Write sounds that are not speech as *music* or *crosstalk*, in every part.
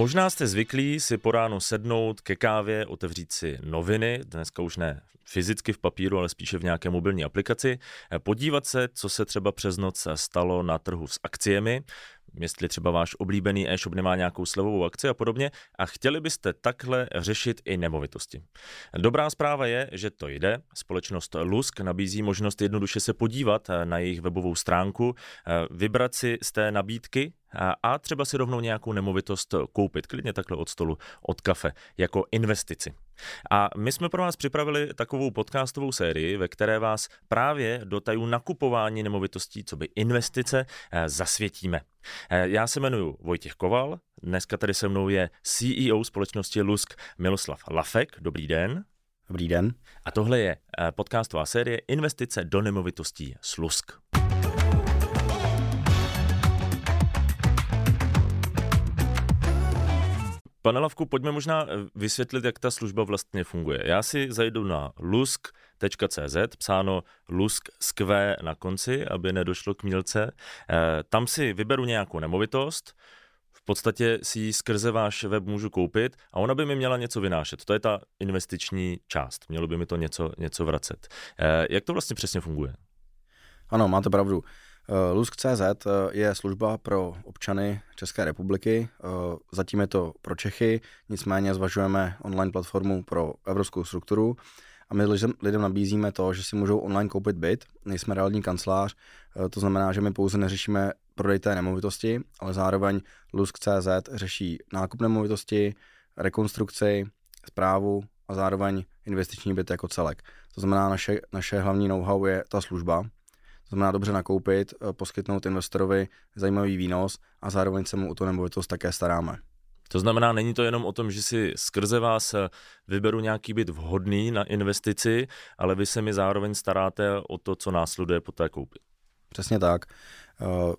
Možná jste zvyklí si po ránu sednout ke kávě, otevřít si noviny, dneska už ne fyzicky v papíru, ale spíše v nějaké mobilní aplikaci, podívat se, co se třeba přes noc stalo na trhu s akciemi, jestli třeba váš oblíbený e-shop nemá nějakou slevovou akci a podobně a chtěli byste takhle řešit i nemovitosti. Dobrá zpráva je, že to jde. Společnost Lusk nabízí možnost jednoduše se podívat na jejich webovou stránku, vybrat si z té nabídky a třeba si rovnou nějakou nemovitost koupit, klidně takhle od stolu, od kafe, jako investici. A my jsme pro vás připravili takovou podcastovou sérii, ve které vás právě do tajů nakupování nemovitostí, co by investice, eh, zasvětíme. Eh, já se jmenuji Vojtěch Koval, dneska tady se mnou je CEO společnosti Lusk Miloslav Lafek. Dobrý den. Dobrý den. A tohle je eh, podcastová série Investice do nemovitostí s Lusk. Pane Lavku, pojďme možná eh, vysvětlit, jak ta služba vlastně funguje. Já si zajdu na lusk.cz, psáno lusk skvé na konci, aby nedošlo k mílce. Eh, tam si vyberu nějakou nemovitost, v podstatě si ji skrze váš web můžu koupit a ona by mi měla něco vynášet. To je ta investiční část. Mělo by mi to něco, něco vracet. Eh, jak to vlastně přesně funguje? Ano, máte pravdu. Eh, Lusk.cz eh, je služba pro občany České republiky, eh, zatím je to pro Čechy, nicméně zvažujeme online platformu pro evropskou strukturu a my lidem nabízíme to, že si můžou online koupit byt, nejsme reální kancelář, to znamená, že my pouze neřešíme prodej té nemovitosti, ale zároveň Lusk.cz řeší nákup nemovitosti, rekonstrukci, zprávu a zároveň investiční byt jako celek. To znamená, naše, naše hlavní know-how je ta služba, to znamená dobře nakoupit, eh, poskytnout investorovi zajímavý výnos a zároveň se mu o tu nemovitost také staráme. To znamená, není to jenom o tom, že si skrze vás eh, vyberu nějaký byt vhodný na investici, ale vy se mi zároveň staráte o to, co následuje po té koupi. Přesně tak. Uh,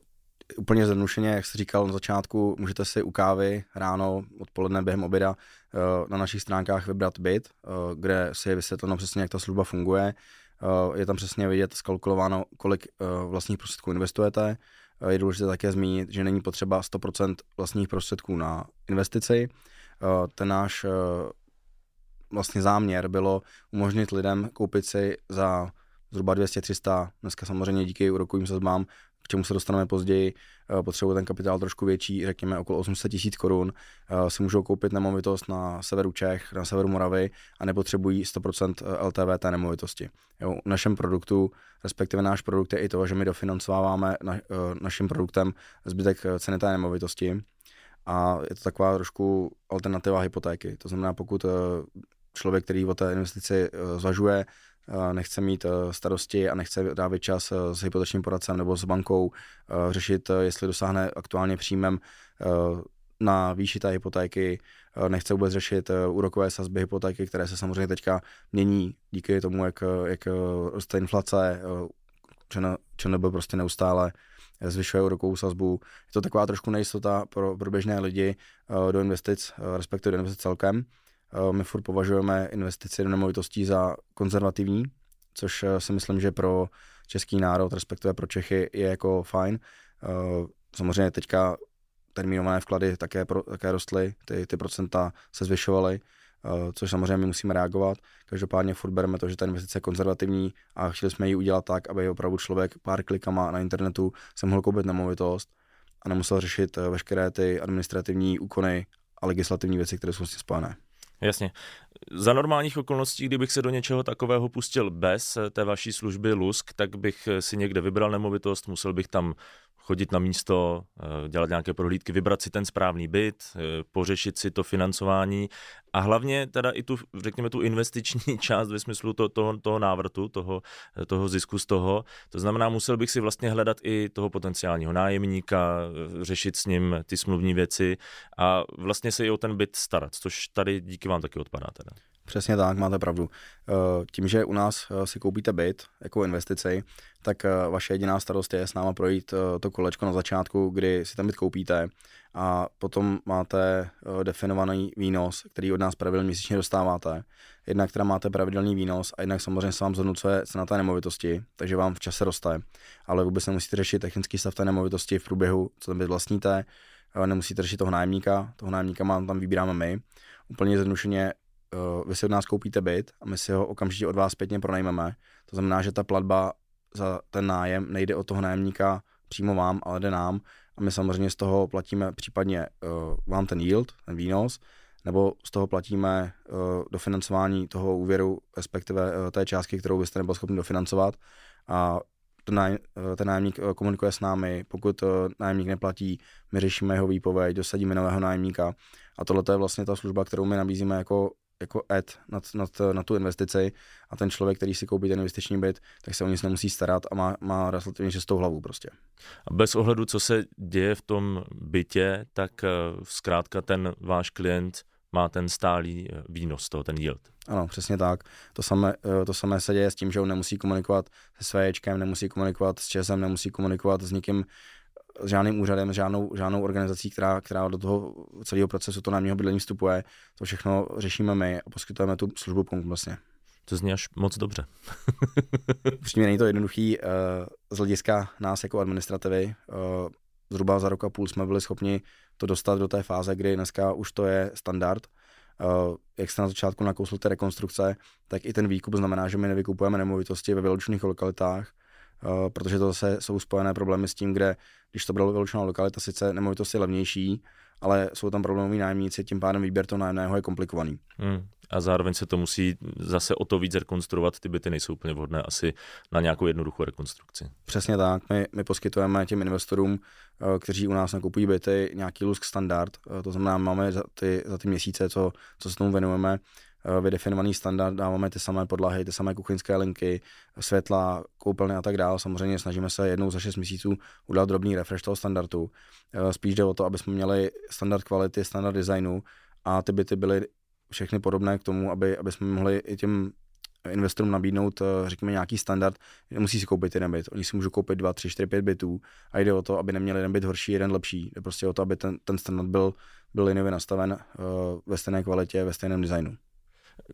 úplně zjednodušeně, jak jsi říkal na začátku, můžete si u kávy ráno, odpoledne během oběda uh, na našich stránkách vybrat byt, uh, kde si je vysvětleno přesně, jak ta služba funguje, je tam přesně vidět, skalkulováno, kolik eh, vlastních prostředků investujete. Eh, je důležité také zmínit, že není potřeba 100% vlastních prostředků na investici. Ten náš vlastně záměr bylo umožnit lidem koupit si za zhruba 200-300, dneska samozřejmě díky úrokovým sazbám, čemu se dostaneme později, eh, potřebují ten kapitál trošku větší, řekněme okolo 800 tisíc korun, eh, si můžou koupit nemovitost na severu Čech, na severu Moravy a nepotřebují 100% eh, LTV té nemovitosti. Jo, v našem produktu, respektive náš produkt je i to, že my dofinancováváme na, naším produktem zbytek ceny té nemovitosti a je to taková trošku alternativa hypotéky. To znamená, pokud člověk, který o té investici zvažuje, nechce mít eh, starosti a nechce dávat čas eh, s hypotečním poradcem nebo s bankou, eh, řešit, jestli dosáhne aktuálně příjmem na výši té hypotéky, nechce vůbec řešit úrokové sazby hypotéky, které se samozřejmě teďka mění díky tomu, jak, jak roste inflace, ČNB prostě neustále zvyšuje úrokovou sazbu. Je to taková trošku nejistota pro, pro běžné lidi do investic, respektive do investic celkem. Eh, my furt považujeme investici do nemovitostí za konzervativní, což eh, si myslím, že pro český národ, respektive pro Čechy, je jako fajn. Eh, samozřejmě teďka termínované vklady také, pro, také rostly, ty, ty procenta se zvyšovaly, což samozřejmě my musíme reagovat. Každopádně furt bereme to, že ta investice je konzervativní a chtěli jsme ji udělat tak, aby opravdu člověk pár klikama na internetu se mohl koupit nemovitost a nemusel řešit veškeré ty administrativní úkony a legislativní věci, které jsou s tím spojené. Jasně. Za normálních okolností, kdybych se do něčeho takového pustil bez té vaší služby Lusk, tak bych si někde vybral nemovitost, musel bych tam chodit na místo, eh, dělat nějaké prohlídky, vybrat si ten správný byt, eh, pořešit si to financování a hlavně teda i tu, řekněme, tu investiční *laughs* část ve smyslu to, toho, toho návratu, toho, eh, toho zisku z toho. To znamená, musel bych si vlastně hledat i toho potenciálního nájemníka, řešit s ním ty smluvní věci a vlastně se i o ten byt starat, což tady díky vám taky odpadá teda. Přesně tak, máte pravdu. Eh, tím, že u nás eh, si koupíte byt jako investici, tak eh, vaše jediná starost je s náma projít to kolečko na začátku, kdy si ten byt koupíte a potom máte definovaný výnos, který od nás pravidelně měsíčně dostáváte. Jednak která máte pravidelný výnos a jednak samozřejmě se vám zhodnocuje cena té nemovitosti, takže vám v čase roste, ale vůbec nemusíte řešit technický stav té nemovitosti v průběhu, co ten byt vlastníte, nemusíte řešit toho nájemníka, toho nájemníka mám, tam vybíráme my. Úplně zjednodušeně vy si od nás koupíte byt a my si ho okamžitě od vás zpětně pronajmeme. To znamená, že ta platba za ten nájem nejde od toho nájemníka přímo vám, ale jde nám. A my samozřejmě z toho platíme případně uh, vám ten yield, ten výnos, nebo z toho platíme uh, dofinancování toho úvěru, respektive uh, té částky, kterou byste nebyl schopni dofinancovat. A ten, náj, ten nájemník komunikuje s námi, pokud nájemník neplatí, my řešíme jeho výpověď, dosadíme nového nájemníka. A tohle je vlastně ta služba, kterou my nabízíme jako jako ad nad, nad, na tu investici a ten člověk, který si koupí ten investiční byt, tak se o nic nemusí starat a má, má relativně čistou hlavu prostě. A bez ohledu, co se děje v tom bytě, tak uh, zkrátka ten váš klient má ten stálý eh, výnos, toho, ten yield. Ano, přesně tak. To samé, eh, to samé se děje s tím, že on nemusí komunikovat se svéčkem, nemusí komunikovat s ČESem, nemusí komunikovat s nikým s žádným úřadem, s žádnou, žádnou organizací, která, která do toho celého procesu to nájemního bydlení vstupuje. To všechno řešíme my a poskytujeme tu službu komplexně. To zní až moc dobře. *laughs* Přímě není to jednoduchý uh, z hlediska nás jako administrativy. Uh, zhruba za rok a půl jsme byli schopni to dostat do té fáze, kdy dneska už to je standard. Uh, jak jste na začátku nakousl té rekonstrukce, tak i ten výkup znamená, že my nevykupujeme nemovitosti ve vyloučených lokalitách, protože to zase jsou spojené problémy s tím, kde když to byla vyloučená lokalita, sice nemovitost je levnější, ale jsou tam problémoví nájemníci, tím pádem výběr toho nájemného je komplikovaný. Hmm. A zároveň se to musí zase o to víc rekonstruovat, ty byty nejsou úplně vhodné asi na nějakou jednoduchou rekonstrukci. Přesně tak, my, my poskytujeme těm investorům, eh, kteří u nás nakupují byty, nějaký lusk standard, eh, to znamená, máme za ty, za ty měsíce, co, co se tomu věnujeme, Eh, vydefinovaný standard, dáváme ty samé podlahy, ty samé kuchyňské linky, světla, koupelny a tak dále. Samozřejmě snažíme se jednou za 6 měsíců udělat drobný refresh toho standardu. Eh, spíš jde o to, aby jsme měli standard kvality, standard designu a ty byty byly všechny podobné k tomu, aby, aby jsme mohli i těm investorům nabídnout, eh, řekněme, nějaký standard, nemusí si koupit jeden byt, oni si můžou koupit 2, 3, 4, 5 bytů a jde o to, aby neměli jeden byt horší, jeden lepší. Jde prostě o to, aby ten, ten standard byl, byl linově nastaven ve stejné kvalitě, ve stejném designu.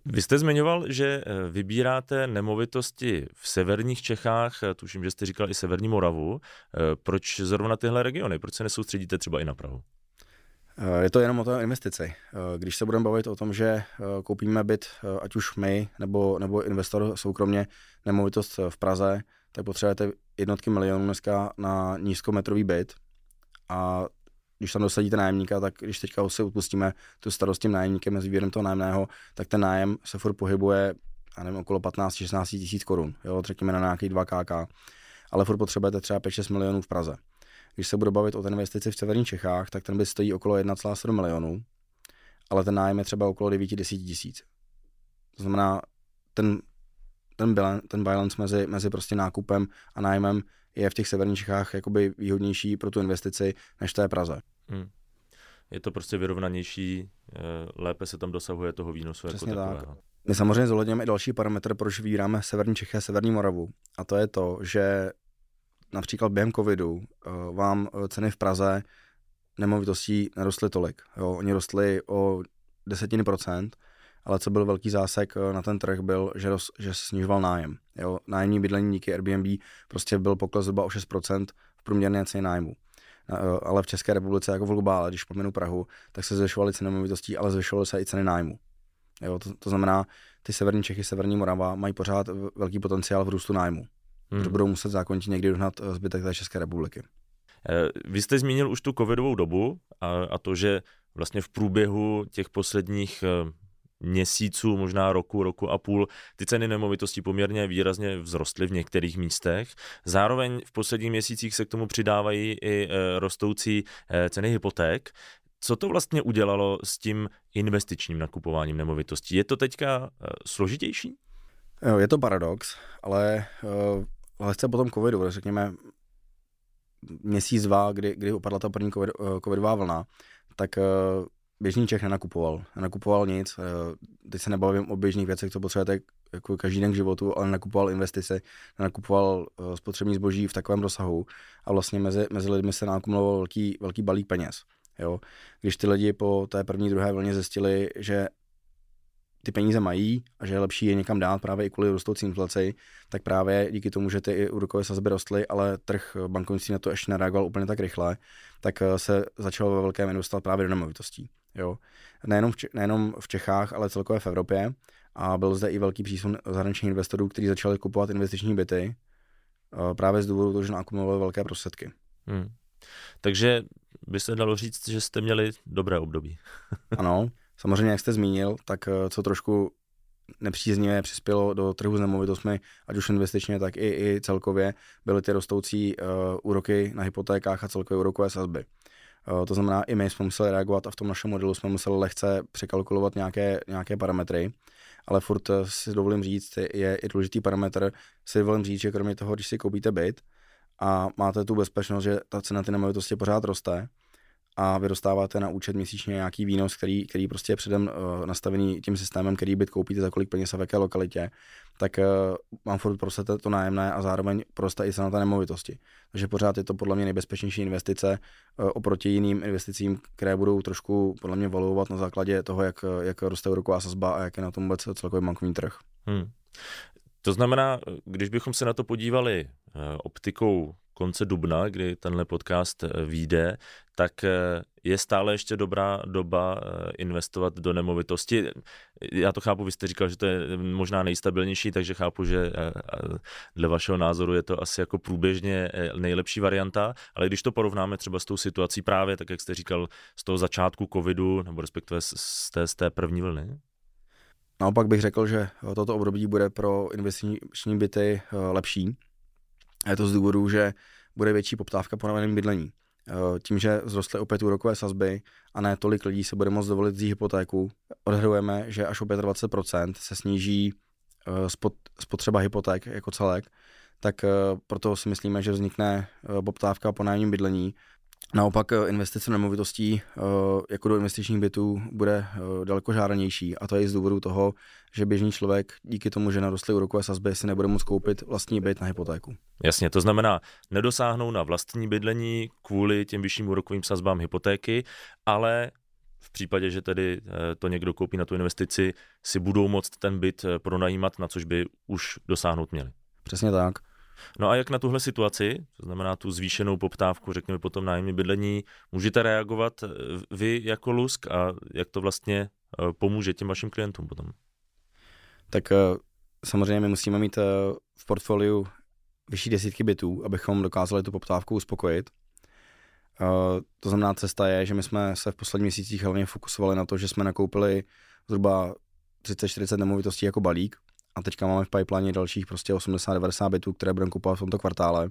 Vy jste zmiňoval, že eh, vybíráte nemovitosti v severních Čechách, eh, tuším, že jste říkal i severní Moravu. Eh, proč zrovna tyhle regiony? Proč se nesoustředíte třeba i na Prahu? Je to jenom o té investici. Když se budeme bavit o tom, že koupíme byt, ať už my nebo, nebo investor soukromně nemovitost v Praze, tak potřebujete jednotky milionů dneska na nízkometrový byt a když tam dosadíte nájemníka, tak když teďka si upustíme tu starost tím nájemníkem mezi výběrem toho nájemného, tak ten nájem se furt pohybuje, já nevím, okolo 15-16 tisíc korun, jo, řekněme na nějaký 2 KK, ale furt potřebujete třeba 5-6 milionů v Praze. Když se budu bavit o té investici v severních Čechách, tak ten by stojí okolo 1,7 milionů, ale ten nájem je třeba okolo 9-10 tisíc. To znamená, ten, ten, balance, ten balance mezi, mezi prostě nákupem a nájmem je v těch severních Čechách jakoby výhodnější pro tu investici, než je Praze. Hmm. Je to prostě vyrovnanější, eh, lépe se tam dosahuje toho výnosu jako Přesně jako takového. Tak. My samozřejmě zohledňujeme i další parametr, proč vybíráme Severní Čechy a Severní Moravu. A to je to, že například během covidu eh, vám eh, ceny v Praze nemovitostí nerostly tolik. Jo? Oni rostly o desetiny procent, ale co byl velký zásek eh, na ten trh byl, že, roz, že snižoval nájem. Jo, nájemní bydlení díky Airbnb prostě byl pokles zhruba o 6% v průměrné ceně nájmu. Eh, ale v České republice jako v globále, když pominu Prahu, tak se zvyšovaly ceny nemovitostí, ale zvyšovaly se i ceny nájmu. Jo, to, to znamená, ty severní Čechy, severní Morava mají pořád velký potenciál v růstu nájmu. Hmm. Že budou muset zákonitě někdy dohnat eh, zbytek té České republiky. Vy jste zmínil už tu covidovou dobu a, a to, že vlastně v průběhu těch posledních měsíců, možná roku, roku a půl, ty ceny nemovitostí poměrně výrazně vzrostly v některých místech. Zároveň v posledních měsících se k tomu přidávají i e, rostoucí e, ceny hypoték. Co to vlastně udělalo s tím investičním nakupováním nemovitostí? Je to teďka e, složitější? Je to paradox, ale lehce po tom covidu, řekněme měsíc, dva, kdy, kdy upadla ta první COVID, covidová vlna, tak běžný Čech nenakupoval. Nenakupoval nic. Eh, teď se nebavím o běžných věcech, co potřebujete jako každý den k životu, ale nenakupoval investice, nenakupoval eh, spotřební zboží v takovém rozsahu a vlastně mezi, mezi lidmi se nakumuloval velký, velký balík peněz. Jo? Když ty lidi po té první, druhé vlně zjistili, že ty peníze mají a že je lepší je někam dát právě i kvůli rostoucí inflaci, tak právě díky tomu, že ty i úrokové sazby rostly, ale trh bankovnictví na to ještě nereagoval úplně tak rychle, tak eh, se začalo ve velkém investovat právě do nemovitostí. Jo. Nejenom, v, nejenom v Čechách, ale celkově v Evropě. A byl zde i velký přísun zahraničních investorů, kteří začali kupovat investiční byty právě z důvodu toho, že nakumulovali velké prostředky. Hmm. Takže by se dalo říct, že jste měli dobré období. *laughs* ano, samozřejmě, jak jste zmínil, tak eh, co trošku nepříznivě přispělo do trhu s nemovitostmi, ať už investičně, tak i, i celkově, byly ty rostoucí uh, úroky na hypotékách a celkové úrokové sazby. Uh, to znamená, i my jsme museli reagovat a v tom našem modelu jsme museli lehce překalkulovat nějaké, nějaké parametry, ale furt si dovolím říct, je i důležitý parametr, si dovolím říct, že kromě toho, když si koupíte byt a máte tu bezpečnost, že ta cena ty nemovitosti pořád roste, a vy dostáváte na účet měsíčně nějaký výnos, který, který prostě je předem uh, nastavený tím systémem, který byt koupíte za kolik peněz a v jaké lokalitě, tak uh, vám furt prosete to nájemné a zároveň proste i cena té nemovitosti. Takže pořád je to podle mě nejbezpečnější investice uh, oproti jiným investicím, které budou trošku podle mě valuovat na základě toho, jak, jak roste úroková sazba a jak je na tom vůbec celkový bankovní trh. Hmm. To znamená, když bychom se na to podívali optikou konce dubna, kdy tenhle podcast eh, vyjde, tak eh, je stále ještě dobrá doba eh, investovat do nemovitosti. Já to chápu, vy jste říkal, že to je možná nejstabilnější, takže chápu, že dle vašeho názoru je to asi jako průběžně nejlepší varianta, ale když to porovnáme třeba s tou situací právě, tak jak jste říkal, z toho začátku covidu, nebo respektive z té, z té první vlny, Naopak bych řekl, že toto období bude pro investiční byty lepší, a je to z důvodu, že bude větší poptávka po novém bydlení. Eh, tím, že vzrostly opět úrokové sazby a ne tolik lidí se bude moct dovolit vzít hypotéku, odhadujeme, že až o 25% se sníží eh, spotřeba hypoték jako celek, tak eh, proto si myslíme, že vznikne poptávka po nájemním bydlení Naopak eh, investice nemovitostí eh, jako do investičních bytů bude eh, daleko žádanější a to je i z důvodu toho, že běžný člověk díky tomu, že narostly úrokové sazby, si nebude moct koupit vlastní byt na hypotéku. Jasně, to znamená nedosáhnou na vlastní bydlení kvůli těm vyšším úrokovým sazbám hypotéky, ale v případě, že tedy to někdo koupí na tu investici, si budou moct ten byt pronajímat, na což by už dosáhnout měli. Přesně tak. No a jak na tuhle situaci, to znamená tu zvýšenou poptávku, řekněme potom nájemní bydlení, můžete reagovat eh, vy jako Lusk a jak to vlastně eh, pomůže těm vašim klientům potom? Tak eh, samozřejmě my musíme mít v portfoliu vyšší desítky bytů, abychom dokázali tu poptávku uspokojit. To znamená, cesta je, že my jsme se v posledních měsících hlavně fokusovali na to, že jsme nakoupili zhruba 30-40 nemovitostí jako balík, a teďka máme v pipeline dalších prostě 80-90 bytů, které budeme kupovat v tomto kvartále,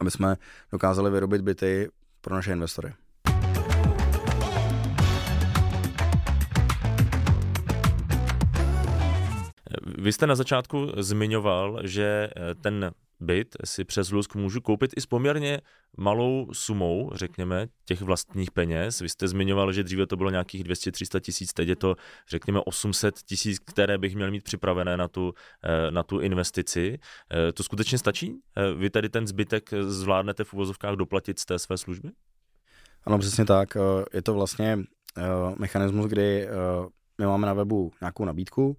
aby jsme dokázali vyrobit byty pro naše investory. Vy jste na začátku zmiňoval, že ten byt si přes Lusk můžu koupit i s poměrně malou sumou, řekněme, těch vlastních peněz. Vy jste zmiňoval, že dříve to bylo nějakých 200-300 tisíc, teď je to, řekněme, 800 tisíc, které bych měl mít připravené na tu, eh, na tu investici. Eh, to skutečně stačí? Eh, vy tady ten zbytek zvládnete v uvozovkách doplatit z té své služby? Ano, přesně tak. Je to vlastně mechanismus, kdy my máme na webu nějakou nabídku,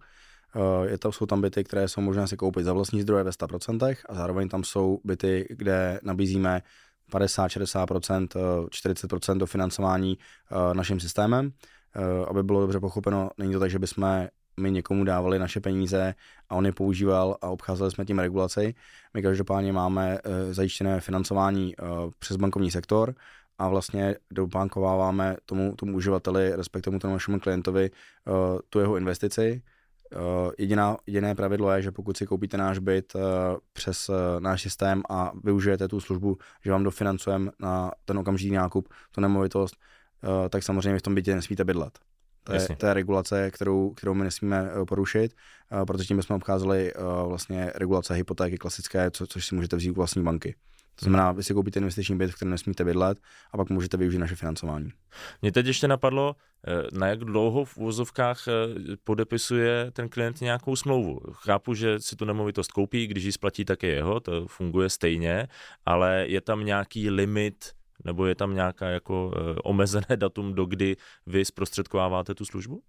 je to, jsou tam byty, které jsou možné si koupit za vlastní zdroje ve 100% a zároveň tam jsou byty, kde nabízíme 50, 60%, 40% dofinancování naším systémem. Eh, aby bylo dobře pochopeno, není to tak, že bychom my někomu dávali naše peníze a on je používal a obcházeli jsme tím regulaci. My každopádně máme eh, zajištěné financování přes bankovní sektor a vlastně dobankováváme tomu, tomu uživateli, respektive tomu našemu klientovi tu jeho investici jediná, jediné pravidlo je, že pokud si koupíte náš byt uh, přes uh, náš systém a využijete tu službu, že vám dofinancujeme na ten okamžitý nákup tu nemovitost, tak samozřejmě v tom bytě nesmíte bydlet. To je, to je regulace, kterou, kterou my nesmíme porušit, protože tím bychom obcházeli vlastně regulace hypotéky klasické, co, což si můžete vzít u vlastní banky. To znamená, vy si koupíte investiční byt, v kterém nesmíte bydlet a pak můžete využít naše financování. Mě teď ještě napadlo, eh, na jak dlouho v úvozovkách eh, podepisuje ten klient nějakou smlouvu. Chápu, že si tu nemovitost koupí, když ji splatí, tak je jeho, to funguje stejně, ale je tam nějaký limit nebo je tam nějaká jako eh, omezené *laughs* datum, do kdy vy zprostředkováváte tu službu?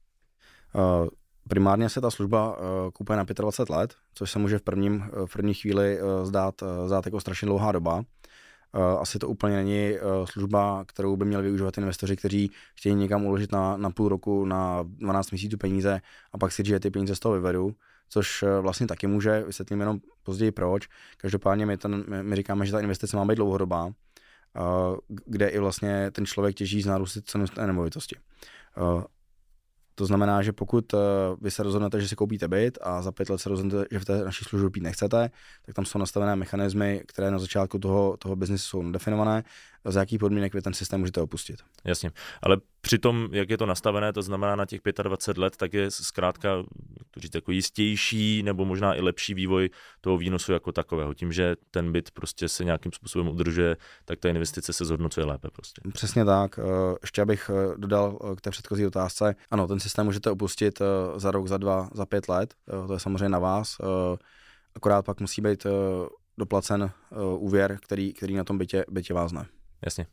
Uh, Primárně se ta služba kupuje na 25 let, což se může v, prvním, v první chvíli zdát, zdát jako strašně dlouhá doba. Asi to úplně není služba, kterou by měli využívat investoři, kteří chtějí někam uložit na, na půl roku, na 12 měsíců peníze a pak si že ty peníze z toho vyvedu což eh, vlastně taky může, vysvětlím jenom později proč. Každopádně my, ten, my říkáme, že ta investice má být dlouhodobá, eh, kde i vlastně ten člověk těží z nárůstu ceny nemovitosti. Eh, to znamená, že pokud vy se rozhodnete, že si koupíte byt a za pět let se rozhodnete, že v té naší službě být nechcete, tak tam jsou nastavené mechanismy, které na začátku toho, toho biznesu jsou definované za jaký podmínek vy ten systém můžete opustit. Jasně, ale přitom, jak je to nastavené, to znamená na těch 25 let, tak je zkrátka, to říct, jako jistější nebo možná i lepší vývoj toho výnosu jako takového. Tím, že ten byt prostě se nějakým způsobem udržuje, tak ta investice se zhodnocuje lépe prostě. Přesně tak. Eh, ještě abych eh, dodal eh, k té předchozí otázce. Ano, ten systém můžete opustit za rok, za dva, za pět let. To je samozřejmě na vás. Akorát pak musí být doplacen úvěr, který, který na tom bytě, bytě vázne. Jasně.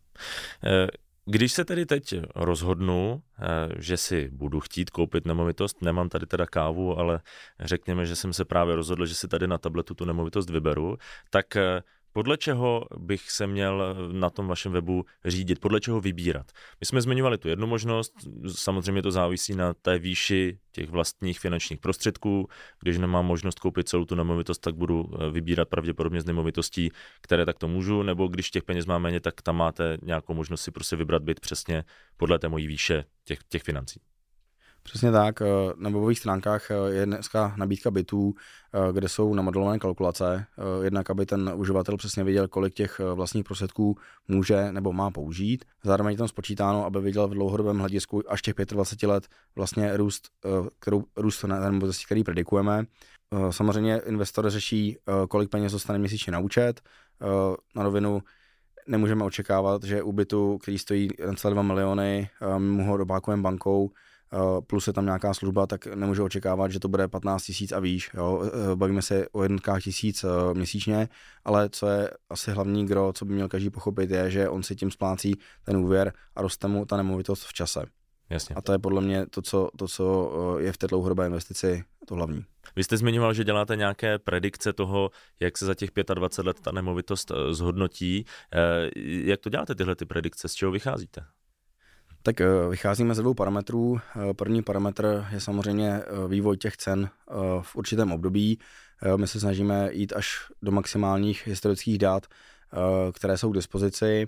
Eh, když se tedy teď rozhodnu, eh, že si budu chtít koupit nemovitost, nemám tady teda kávu, ale řekněme, že jsem se právě rozhodl, že si tady na tabletu tu nemovitost vyberu, tak eh, podle čeho bych se měl na tom vašem webu řídit, podle čeho vybírat? My jsme zmiňovali tu jednu možnost, samozřejmě to závisí na té výši těch vlastních finančních prostředků. Když nemám možnost koupit celou tu nemovitost, tak budu eh, vybírat pravděpodobně z nemovitostí, které takto můžu, nebo když těch peněz mám méně, tak tam máte nějakou možnost si prostě vybrat byt přesně podle té mojí výše těch, těch financí. Přesně tak. Eh, na webových stránkách eh, je dneska nabídka bytů, eh, kde jsou namodelované kalkulace, jednak aby ten uživatel přesně viděl, kolik těch vlastních prostředků může nebo má použít. Zároveň je tam spočítáno, aby viděl v dlouhodobém hledisku až těch 25 let vlastně růst, kterou, růst nemovitosti, který predikujeme. Samozřejmě investor řeší, kolik peněz dostane měsíčně na účet. Na rovinu nemůžeme očekávat, že u bytu, který stojí 2 miliony, my ho dobákujeme bankou, plus je tam nějaká služba, tak nemůžu očekávat, že to bude 15 tisíc a výš. Jo? Eh, bavíme se o jednotkách tisíc eh, měsíčně, ale co je asi hlavní gro, co by měl každý pochopit, je, že on si tím splácí ten úvěr a roste mu ta nemovitost v čase. Jasně. A to je podle mě to co, to, co je v té dlouhodobé investici to hlavní. Vy jste zmiňoval, že děláte nějaké predikce toho, jak se za těch 25 let ta nemovitost zhodnotí. Jak to děláte tyhle ty predikce? Z čeho vycházíte? Tak eh, vycházíme ze dvou parametrů. Eh, první parametr je samozřejmě eh, vývoj těch cen v určitém období. My se snažíme jít až do maximálních historických dát, které jsou k dispozici.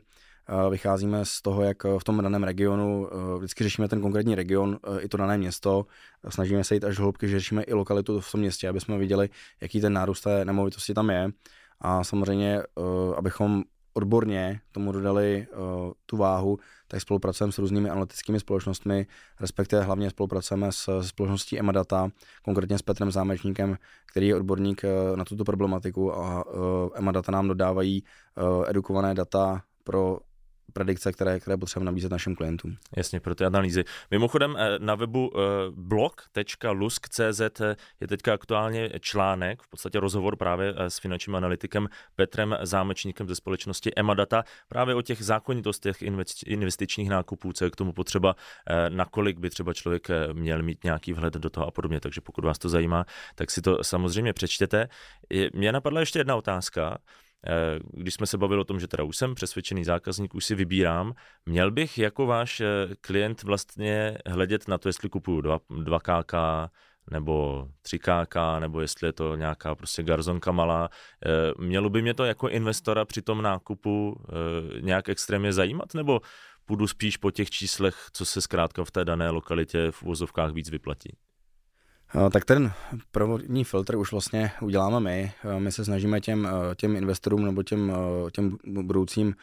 Vycházíme z toho, jak v tom daném regionu, vždycky řešíme ten konkrétní region, i to dané město. Snažíme se jít až do hloubky, že řešíme i lokalitu v tom městě, aby jsme viděli, jaký ten nárůst té nemovitosti tam je. A samozřejmě, abychom odborně tomu dodali uh, tu váhu, tak spolupracujeme s různými analytickými společnostmi, respektive hlavně spolupracujeme s, s společností Emadata, konkrétně s Petrem Zámečníkem, který je odborník uh, na tuto problematiku a uh, Emadata nám dodávají uh, edukované data pro predikce, které, které potřebujeme nabízet našim klientům. Jasně, pro ty analýzy. Mimochodem eh, na webu eh, blog.lusk.cz eh, je teďka aktuálně článek, v podstatě rozhovor právě s finančním analytikem Petrem Zámečníkem ze společnosti Emadata, právě o těch zákonitostech investičních nákupů, co je k tomu potřeba, nakolik by třeba člověk měl mít nějaký vhled do toho a podobně. Takže pokud vás to zajímá, tak si to samozřejmě přečtěte. Mě napadla ještě jedna otázka. Eh, když jsme se bavili o tom, že teda už jsem přesvědčený zákazník, už si vybírám, měl bych jako váš eh, klient vlastně hledět na to, jestli kupuju 2, 2KK, nebo 3KK, nebo jestli je to nějaká prostě garzonka malá. Eh, mělo by mě to jako investora při tom nákupu nějak extrémně zajímat, nebo půjdu spíš po těch číslech, co se zkrátka v té dané lokalitě v úvozovkách víc vyplatí? Eh, tak ten provodní filtr už vlastně uděláme my. Eh, my se snažíme těm, eh, těm investorům nebo těm, těm budoucím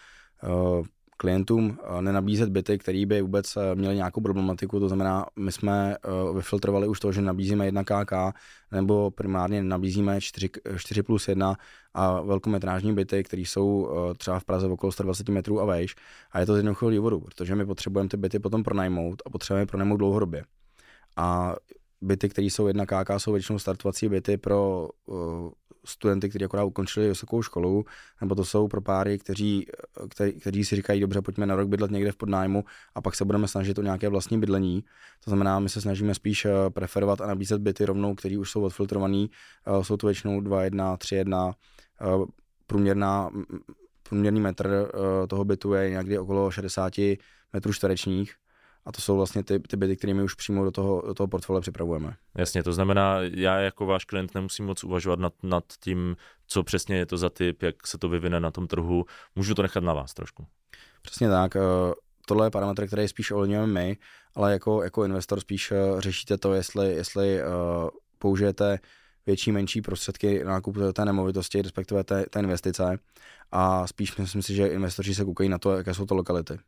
klientům nenabízet byty, který by vůbec měli nějakou problematiku, to znamená, my jsme vyfiltrovali už to, že nabízíme 1 KK, nebo primárně nabízíme 4, 4 plus 1 a velkometrážní byty, které jsou třeba v Praze v okolo 120 metrů a vejš. A je to z jednoduchého důvodu, protože my potřebujeme ty byty potom pronajmout a potřebujeme pronajmout dlouhodobě. A byty, které jsou jedna KK, jsou většinou startovací byty pro uh, studenty, kteří akorát ukončili vysokou školu, nebo to jsou pro páry, kteří, kteří, kteří si říkají, dobře, pojďme na rok bydlet někde v podnájmu a pak se budeme snažit o nějaké vlastní bydlení. To znamená, my se snažíme spíš eh, preferovat a nabízet byty rovnou, které už jsou odfiltrovaný. Eh, jsou to většinou 2.1, 3.1, průměrná, průměrný metr toho bytu je někdy okolo 60 metrů čtverečních a to jsou vlastně ty, ty byty, které my už přímo do toho, do toho portfolia připravujeme. Jasně, to znamená, já jako váš klient nemusím moc uvažovat nad, nad tím, co přesně je to za typ, jak se to vyvine na tom trhu. Můžu to nechat na vás trošku. Přesně tak. Eh, tohle je parametr, který spíš ovlivňujeme my, ale jako, jako investor spíš eh, řešíte to, jestli, jestli uh, použijete větší, menší prostředky na nákup té nemovitosti, respektive té, té investice. A spíš myslím si, že investoři se koukají na to, jaké jsou to lokality.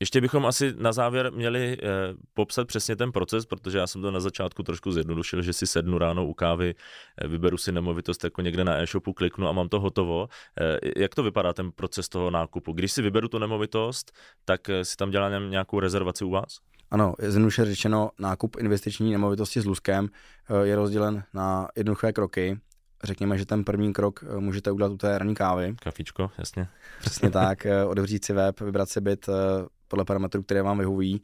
Ještě bychom asi na závěr měli eh, popsat přesně ten proces, protože já jsem to na začátku trošku zjednodušil, že si sednu ráno u kávy, eh, vyberu si nemovitost jako někde na e-shopu, kliknu a mám to hotovo. Eh, jak to vypadá ten proces toho nákupu? Když si vyberu tu nemovitost, tak eh, si tam dělám nějakou rezervaci u vás? Ano, zjednoduše řečeno, nákup investiční nemovitosti s Luskem eh, je rozdělen na jednoduché kroky. Řekněme, že ten první krok můžete udělat u té ranní kávy. Kafičko, jasně. Přesně tak, *laughs* otevřít si web, vybrat si byt podle parametrů, které vám vyhovují,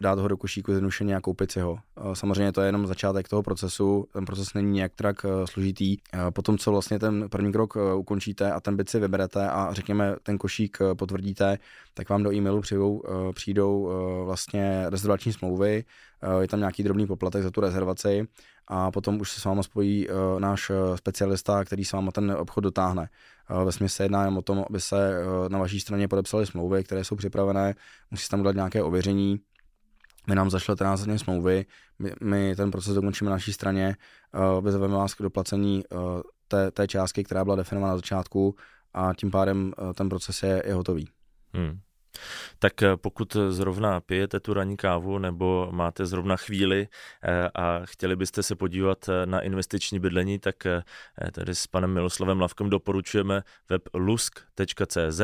dát ho do košíku zjednodušeně a koupit si ho. Samozřejmě to je jenom začátek toho procesu, ten proces není nějak tak e, složitý. Potom, co vlastně ten první krok e, ukončíte a ten byt si vyberete a řekněme ten košík e, potvrdíte, tak vám do e-mailu přijdou, přijdou vlastně rezervační smlouvy, je tam nějaký drobný poplatek za tu rezervaci a potom už se s váma spojí náš specialista, který s váma ten obchod dotáhne. Ve smyslu se jedná jen o tom, aby se na vaší straně podepsaly smlouvy, které jsou připravené, musí tam udělat nějaké ověření, my nám zašlete následně smlouvy, my, my ten proces dokončíme na naší straně, uh, vyzveme vás k doplacení uh, té, té částky, která byla definovaná na začátku a tím pádem uh, ten proces je, je hotový. Hmm. Tak pokud zrovna pijete tu ranní kávu nebo máte zrovna chvíli a chtěli byste se podívat na investiční bydlení, tak tady s panem Miloslavem Lavkem doporučujeme web lusk.cz,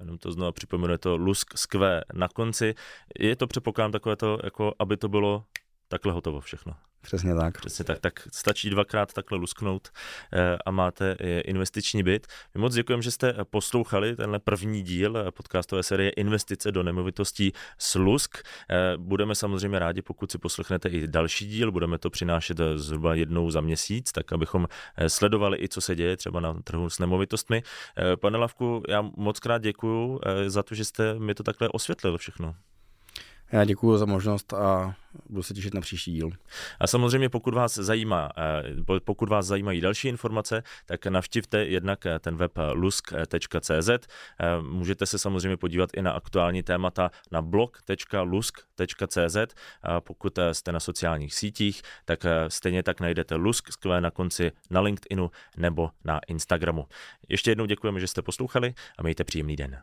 jenom to znovu připomenu, je to lusk skvé na konci. Je to předpokládám takové to, jako aby to bylo takhle hotovo všechno. Přesně tak. Přesně tak. Tak stačí dvakrát takhle lusknout eh, a máte eh, investiční byt. My moc děkujeme, že jste poslouchali tenhle první díl eh, podcastové série Investice do nemovitostí s Lusk. Budeme samozřejmě rádi, pokud si poslechnete i další díl. Budeme to přinášet zhruba jednou za měsíc, tak abychom sledovali i, co se děje třeba na trhu s nemovitostmi. Pane Lavku, já moc krát děkuju za to, že jste mi to takhle osvětlil všechno. Já děkuji za možnost a budu se těšit na příští díl. A samozřejmě, pokud vás zajímá, eh, pokud vás zajímají další informace, tak navštivte jednak eh, ten web lusk.cz. Eh, můžete se samozřejmě podívat i na aktuální témata na blog.lusk.cz. Pokud jste na sociálních sítích, tak stejně tak najdete Lusk skvěle na konci na LinkedInu nebo na Instagramu. Ještě jednou děkujeme, že jste poslouchali a mějte příjemný den.